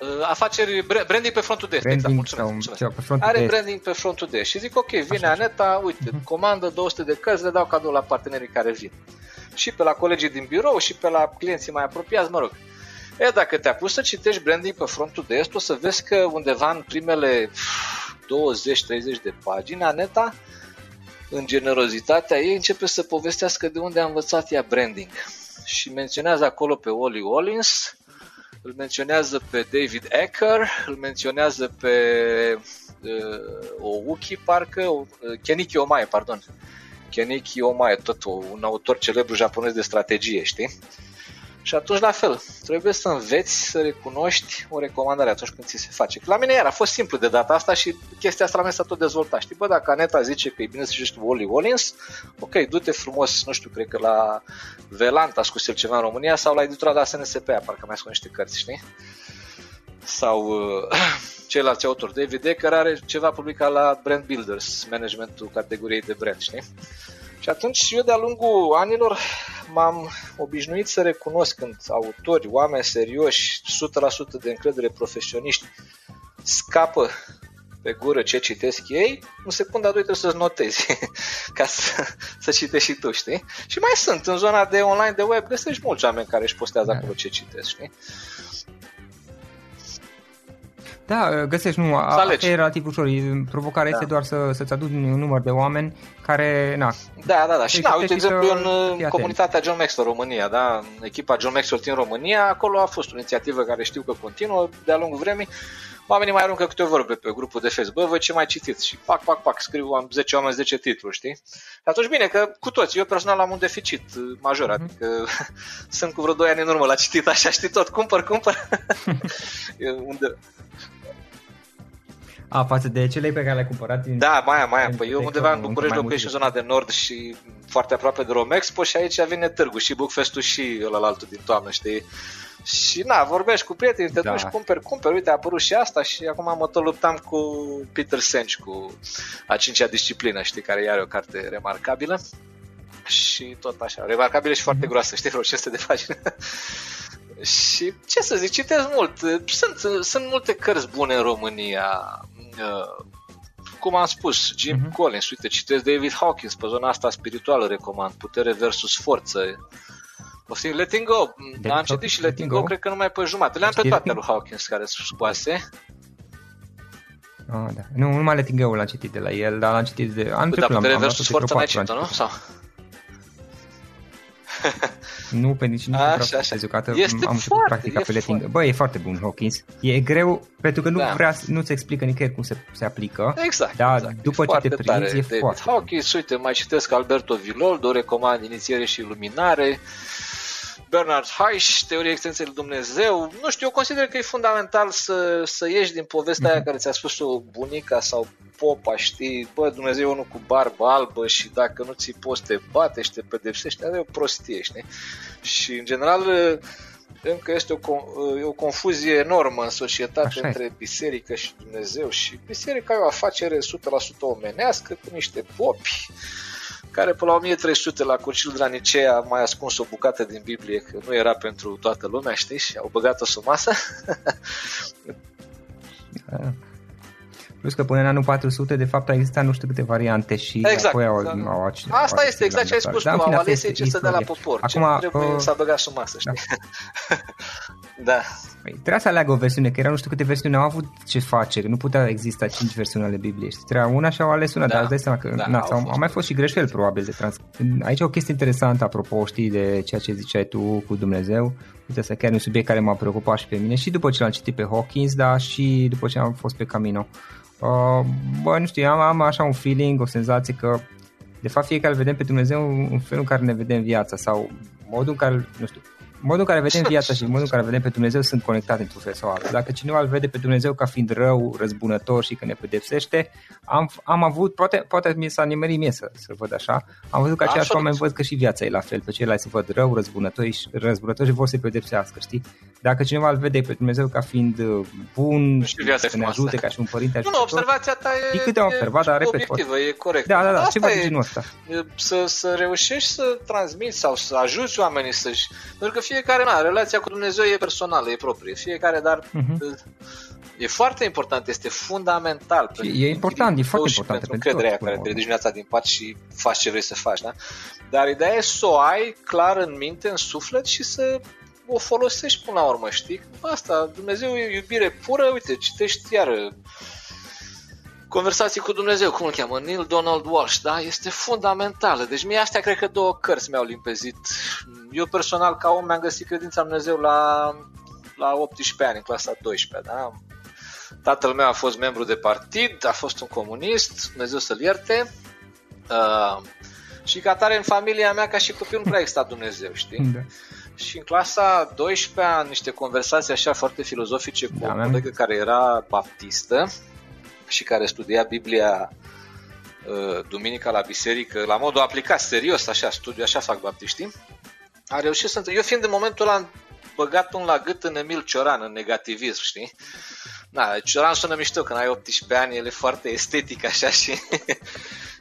uh, afaceri, branding pe frontul de exact, mulțumesc, mulțumesc. Pe frontul Are de branding pe frontul de Și zic, ok, vine așa, Aneta, uite, uh-huh. comandă 200 de cărți, le dau cadou la partenerii care vin. Și pe la colegii din birou și pe la clienții mai apropiați, mă rog. E, dacă te apuci să citești branding pe frontul de est, o să vezi că undeva în primele 20-30 de pagini, Aneta, în generozitatea ei, începe să povestească de unde a învățat ea branding. Și menționează acolo pe Wally Wallins, îl menționează pe David Ecker, îl menționează pe uh, Ouki, parcă, uh, Keniki Omae, pardon. Keniki Omae, tot un autor celebru japonez de strategie, știi? Și atunci, la fel, trebuie să înveți să recunoști o recomandare atunci când ți se face. La mine iar a fost simplu de data asta și chestia asta la mine s-a tot dezvoltat. Știi, bă, dacă Aneta zice că e bine să citești Wally Wallins, ok, du-te frumos, nu știu, cred că la Velant a scos el ceva în România sau la editura la SNSP, parcă mai scos niște cărți, știi? Sau uh, ceilalți autori. David care are ceva publicat la Brand Builders, managementul categoriei de brand, știi? Și atunci eu de-a lungul anilor m-am obișnuit să recunosc când autori, oameni serioși, 100% de încredere profesioniști, scapă pe gură ce citesc ei, în secunda 2 trebuie să-ți notezi ca să, să citești și tu, știi? Și mai sunt, în zona de online de web, găsești mulți oameni care își postează acolo ce citesc, știi? Da, găsești, nu, asta e relativ ușor. Provocarea da. este doar să, să-ți aduci un număr de oameni care, na... Da, da, da. Și da, uite, de exemplu, în comunitatea John Maxwell România, da, echipa John Maxwell din România, acolo a fost o inițiativă care știu că continuă de-a lungul vremii, oamenii mai aruncă câte o vorbe pe grupul de Facebook. Bă, voi ce mai citiți? Și pac, pac, pac, scriu am 10 oameni, 10 titluri, știi? Atunci bine, că cu toți, eu personal am un deficit major, mm-hmm. adică sunt cu vreo 2 ani în urmă la citit, așa știi tot, cumpăr, cumpăr. unde, a, față de cele pe care le-ai cumpărat din... Da, mai am, mai am. Păi eu undeva în București locuiesc în zona de nord și foarte aproape de Romexpo și aici vine târgul și Bookfest-ul și ăla altul din toamnă, știi? Și na, vorbești cu prieteni, te da. duci, cumperi, cumperi, uite, a apărut și asta și acum mă tot luptam cu Peter Senge, cu a cincea disciplină, știi, care iar o carte remarcabilă și tot așa, remarcabilă și foarte mhm. groasă, știi, vreo 500 de pagini. și ce să zic, citesc mult. Sunt, sunt multe cărți bune în România. Uh, cum am spus, Jim uh-huh. Collins, uite, citesc David Hawkins pe zona asta spirituală, recomand, putere versus forță. Poftim, Letting Go, David am citit și Letting Go, go, cred că numai pe jumătate. Le-am pe toate lui Hawkins care sunt scoase. Ah, da. Nu, numai Letting Go l-am citit de la el, dar l-am citit de... Am da, putere versus forță n-ai citit nu? Sau? nu pe nici nu așa, așa. Jucat, am început practica pe letting. Bă, e foarte bun Hawkins. E greu pentru că nu da. vrea, nu-ți explică nicăieri cum se, se aplică. Exact. Dar exact. după e ce te prinzi, tare, e David foarte Hawkins, uite, mai citesc Alberto Villoldo, recomand inițiere și iluminare. Bernard Heisch, Teoria Extensiei lui Dumnezeu. Nu știu, eu consider că e fundamental să, să ieși din povestea mm-hmm. aia mhm. care ți-a spus-o bunica sau popa, știi? Bă, Dumnezeu e unul cu barbă albă și dacă nu ți poți te bate și te pedepsește, e o prostie, știi? Și, în general, încă este o, o confuzie enormă în societate Așa între e. biserică și Dumnezeu și biserica e o afacere 100% omenească cu niște popi care pe la 1300 la Concilul de la Nicea a mai ascuns o bucată din Biblie, că nu era pentru toată lumea, știi, și au băgat-o sub masă. Plus că până în anul 400, de fapt, a existat nu știu câte variante și exact, apoi au, da. au, au Asta este exact ce ai spus da, tu, au ales ce să dea la popor. Acum, ce trebuie uh, să băgat sub masă, știi? Da. da. Păi, trebuia să aleagă o versiune, că erau nu știu câte versiuni, au avut ce face, nu putea exista cinci versiuni ale Bibliei. Și trebuia una și au ales una, da. dar îți dai seama că da, na, au, au mai fost și greșeli probabil de trans. Aici o chestie interesantă, apropo, știi, de ceea ce ziceai tu cu Dumnezeu. Uite, asta chiar un subiect care m-a preocupat și pe mine și după ce l-am citit pe Hawkins, dar și după ce am fost pe Camino. Uh, bă, nu știu, am, am așa un feeling, o senzație că de fapt fiecare vedem pe Dumnezeu în felul în care ne vedem viața sau modul în care, nu știu, modul în care vedem viața și modul în care vedem pe Dumnezeu sunt conectate într-un fel sau altul. Dacă cineva îl vede pe Dumnezeu ca fiind rău, răzbunător și că ne pedepsește, am, am avut, poate, poate mi s-a nimerit mie să, să văd așa, am văzut că aceiași oameni văd că și viața e la fel, pe ceilalți se văd rău, răzbunători și, răzbunători și vor să-i pedepsească, știi? Dacă cineva îl vede pe Dumnezeu ca fiind uh, bun, să ne ajute ca și un părinte Nu, nu, observația ta e, câte am observat, dar repet, obiectivă, e corect. Da, da, da, ceva de genul ăsta. Să, să reușești să transmiți sau să ajuți oamenii să-și... Pentru că fiecare, na, relația cu Dumnezeu e personală, e proprie. Fiecare, dar uh-huh. e foarte important, este fundamental. E important, e foarte important. Pentru încrederea care te ridici viața din pat și faci ce vrei să faci, da? Dar ideea e să o ai clar în minte, în suflet și să o folosești până la urmă, știi? Asta, Dumnezeu e iubire pură, uite, citești iar Conversații cu Dumnezeu, cum îl cheamă? Neil Donald Walsh, da? Este fundamentală. Deci mie astea cred că două cărți mi-au limpezit. Eu personal, ca om, mi-am găsit credința în Dumnezeu la, la 18 ani, în clasa 12, da? Tatăl meu a fost membru de partid, a fost un comunist, Dumnezeu să-l ierte. Uh, și ca tare în familia mea, ca și copil, nu prea exista Dumnezeu, știi? Da. Și în clasa 12 am niște conversații așa foarte filozofice cu da, o colegă care era baptistă și care studia Biblia uh, duminica la biserică, la modul aplicat, serios, așa, studiu, așa fac baptiștii, a reușit să... Eu fiind în momentul ăla băgat un la gât în Emil Cioran, în negativism, știi? Na, Cioran sună mișto, când ai 18 ani, el e foarte estetic așa și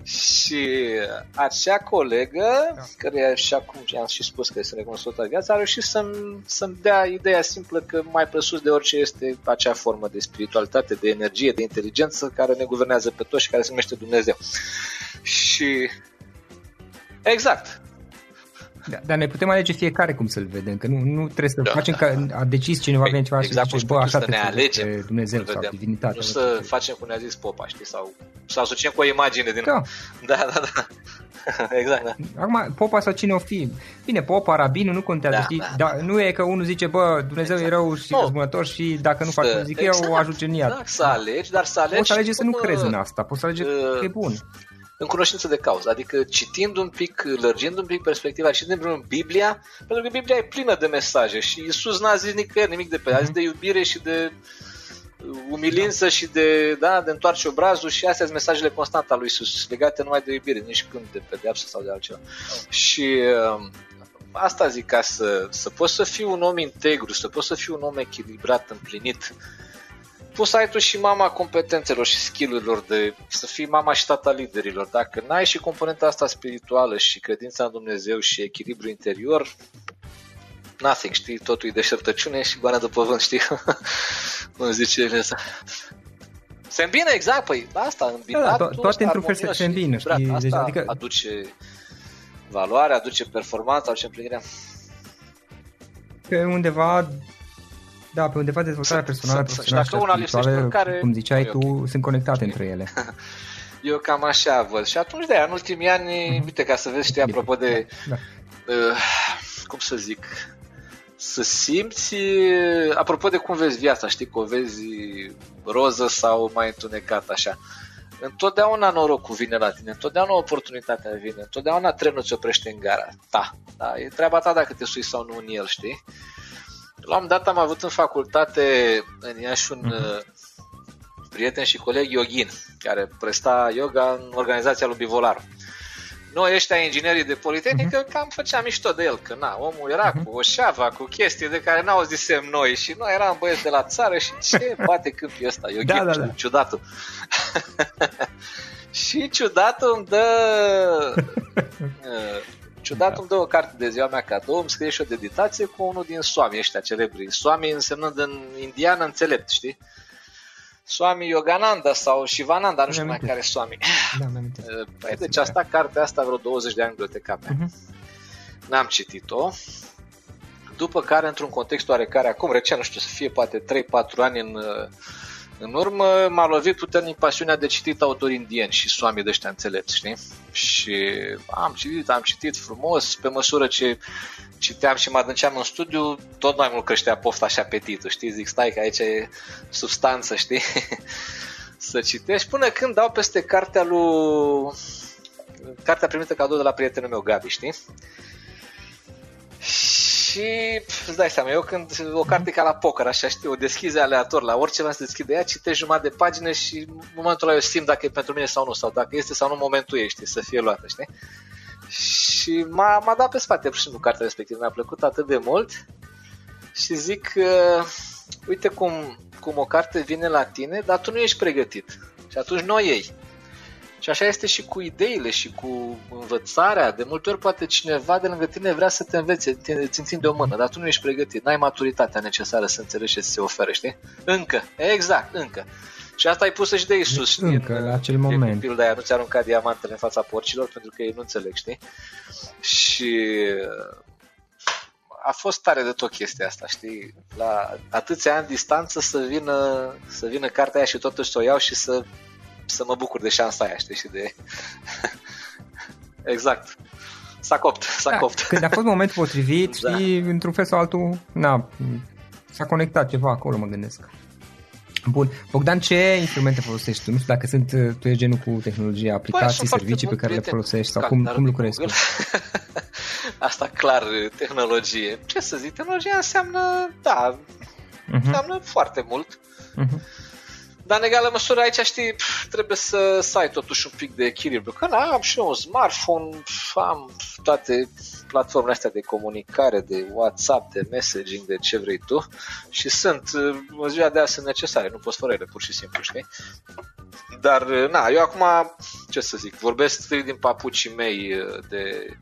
și acea colegă, da. care și acum am și spus că este recunoscută viața, a reușit să-mi, să-mi dea ideea simplă că mai presus de orice este acea formă de spiritualitate, de energie, de inteligență care ne guvernează pe toți și care se numește Dumnezeu. Și exact. Da, dar ne putem alege fiecare cum să-l vedem, că nu, nu trebuie să da, facem da. că a decis cineva păi, ceva exact, și zice, bă, așa să ne alegem Dumnezeu sau divinitate. Nu să facem cum ne-a zis Popa, știi, sau să asociem cu o imagine din... Da, da, da. da. exact, da. Acum, popa sau cine o fi. Bine, popa, rabinul, nu contează, da, știi? Da, da. Nu e că unul zice, bă, Dumnezeu exact. e rău și răzbunător și dacă nu faci zic exact, eu, o ajunge în iad. Exact, să alegi, dar să alegi... Poți să alegi să nu crezi în asta, poți să alegi uh, că e bun în cunoștință de cauză, adică citind un pic, lărgind un pic perspectiva și din Biblia, pentru că Biblia e plină de mesaje și Isus n-a zis nicăieri nimic de pe mm-hmm. a zis de iubire și de umilință și de, da, de întoarce obrazul și astea sunt mesajele constante ale lui Isus, legate numai de iubire, nici când de pedeapsă sau de altceva. Și uh, asta zic ca să, să poți să fii un om integru, să poți să fii un om echilibrat, împlinit, poți să ai tu și mama competențelor și skillurilor de să fii mama și tata liderilor. Dacă n-ai și componenta asta spirituală și credința în Dumnezeu și echilibru interior, nothing, știi, totul e deșertăciune și goană de păvânt, știi? Cum zice el ăsta. Se îmbină exact, păi asta, îmbinat, da, da, toate într-un fel se, se îmbină, știi? Asta deci, adică... aduce valoare, aduce performanță, aduce împlinirea. Pe undeva da, pe undeva dezvoltarea personală, profesională și, una spirituală, care, cum ziceai tu, okay. sunt conectate între ele. Eu cam așa văd. Și atunci, de în ultimii ani, mm-hmm. uite, ca să vezi, știi, apropo de, da. uh, cum să zic, să simți, apropo de cum vezi viața, știi, că o vezi roză sau mai întunecat, așa. Întotdeauna norocul vine la tine, întotdeauna oportunitatea vine, întotdeauna trenul ți oprește în gara ta. Da, e treaba ta dacă te sui sau nu în el, știi? La un dat am avut în facultate în Iași un uh-huh. prieten și coleg yogin, care presta yoga în organizația lui Bivolaru. Noi ăștia inginerii de politehnică uh-huh. cam făceam mișto de el, că na, omul era uh-huh. cu o șava, cu chestii de care n-au zisem noi și noi eram băieți de la țară și ce bate câmpii ăsta, eu da, da, da. ciudatul. și ciudatul îmi dă uh, ciudat da. îmi dă o carte de ziua mea cadou, îmi scrie și o deditație cu unul din Swami ăștia celebri. Swami însemnând în indiană înțelept, știi? Swami Yogananda sau Shivananda, nu știu mai care Swami. Da, păi, deci asta, cartea asta vreo 20 de ani în biblioteca mea. Uh-huh. N-am citit-o. După care, într-un context oarecare, acum recent, nu știu, să fie poate 3-4 ani în în urmă m-a lovit puternic pasiunea de citit autori indieni și soami de ăștia înțelepți, știi? Și am citit, am citit frumos, pe măsură ce citeam și mă adânceam în studiu, tot mai mult creștea pofta și apetitul, știi? Zic, stai că aici e substanță, știi? să citești, până când dau peste cartea lui... Cartea primită cadou de la prietenul meu, Gabi, știi? Și îți dai seama, eu când o carte ca la poker, așa știu, o deschizi aleator, la orice vreau să deschide ea, citești jumătate de pagină și în momentul ăla eu simt dacă e pentru mine sau nu, sau dacă este sau nu momentul ei, știi, să fie luată, știi? Și m-a, m-a dat pe spate, pur și simplu, cartea respectivă. Mi-a plăcut atât de mult și zic, uh, uite cum, cum o carte vine la tine, dar tu nu ești pregătit. Și atunci nu o iei. Și așa este și cu ideile și cu învățarea. De multe ori poate cineva de lângă tine vrea să te învețe, îți întinde o mână, dar tu nu ești pregătit, n-ai maturitatea necesară să înțelegi ce se oferă, știi? Încă, exact, încă. Și asta ai pus și de Isus, știi? Încă, în, la acel moment. Pilda aia, nu ți arunca diamantele în fața porcilor pentru că ei nu înțeleg, știi? Și a fost tare de tot chestia asta, știi? La atâția ani distanță să vină, să vină cartea aia și totuși să o iau și să să mă bucur de șansa aia, știi, și de... exact. S-a copt, s-a da, copt. Când a fost momentul potrivit da. și într-un fel sau altul, na, s-a conectat ceva acolo, mă gândesc. Bun. Bogdan, ce instrumente folosești tu? Nu știu dacă sunt, tu ești genul cu tehnologie, aplicații, Băi, servicii pe care le folosești sau cum, cum lucrezi tu? Asta clar, tehnologie. Ce să zic, tehnologia înseamnă, da, uh-huh. înseamnă foarte mult. Uh-huh. Dar în egală măsură aici, știi, trebuie să, să ai totuși un pic de echilibru. Că na, am și eu un smartphone, am toate platformele astea de comunicare, de WhatsApp, de messaging, de ce vrei tu și sunt, în ziua de azi sunt necesare, nu poți fără ele, pur și simplu, știi? Dar, na, eu acum, ce să zic, vorbesc strict din papucii mei de,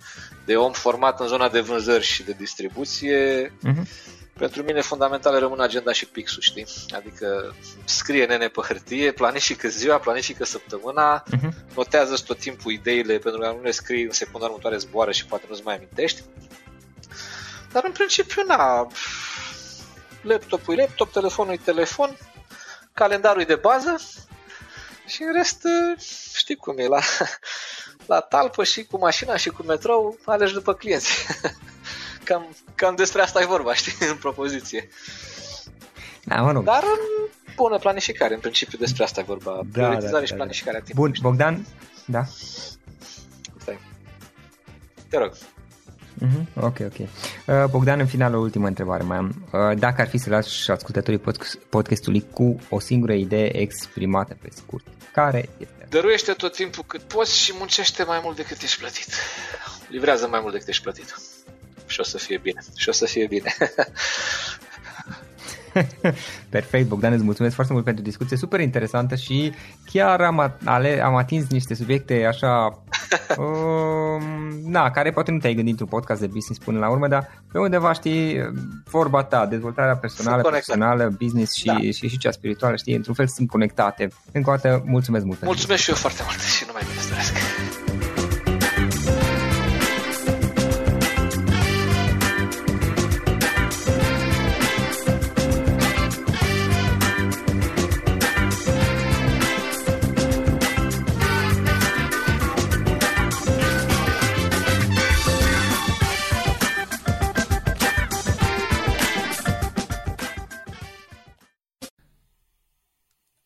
de om format în zona de vânzări și de distribuție. Uh-huh pentru mine fundamental rămân agenda și pixul, știi? Adică scrie nene pe hârtie, planifică ziua, planifică săptămâna, uh-huh. notează tot timpul ideile pentru că nu le scrii în secunda următoare zboară și poate nu-ți mai amintești. Dar în principiu, na, laptopul e laptop, telefonul e telefon, calendarul e de bază și în rest știi cum e, la, la talpă și cu mașina și cu metrou alegi după clienți. cam, cam despre asta e vorba, știi, în propoziție. Da, mă rog. Dar în bună planificare, în principiu despre asta e vorba. Da, Prioritizare da, da, și da. planificarea timpului. Bun, Bogdan? Da. Stai. Te rog. Mm-hmm. Ok, ok. Uh, Bogdan, în final, o ultimă întrebare mai am. Uh, dacă ar fi să lași ascultătorii podcastului cu o singură idee exprimată pe scurt, care este? Dăruiește tot timpul cât poți și muncește mai mult decât ești plătit. Livrează mai mult decât ești plătit. Și o să fie bine. Și o să fie bine. Perfect, Bogdan, îți mulțumesc foarte mult pentru discuție super interesantă și chiar am, ale, am atins niște subiecte așa, um, na, care poate nu te-ai gândit într-un podcast de business până la urmă, dar pe undeva știi vorba ta, dezvoltarea personală, profesională, business și, da. și, și, și cea spirituală, știi, într-un fel sunt conectate. Încă o dată, mulțumesc mult. Mulțumesc și eu foarte mult și nu mai bine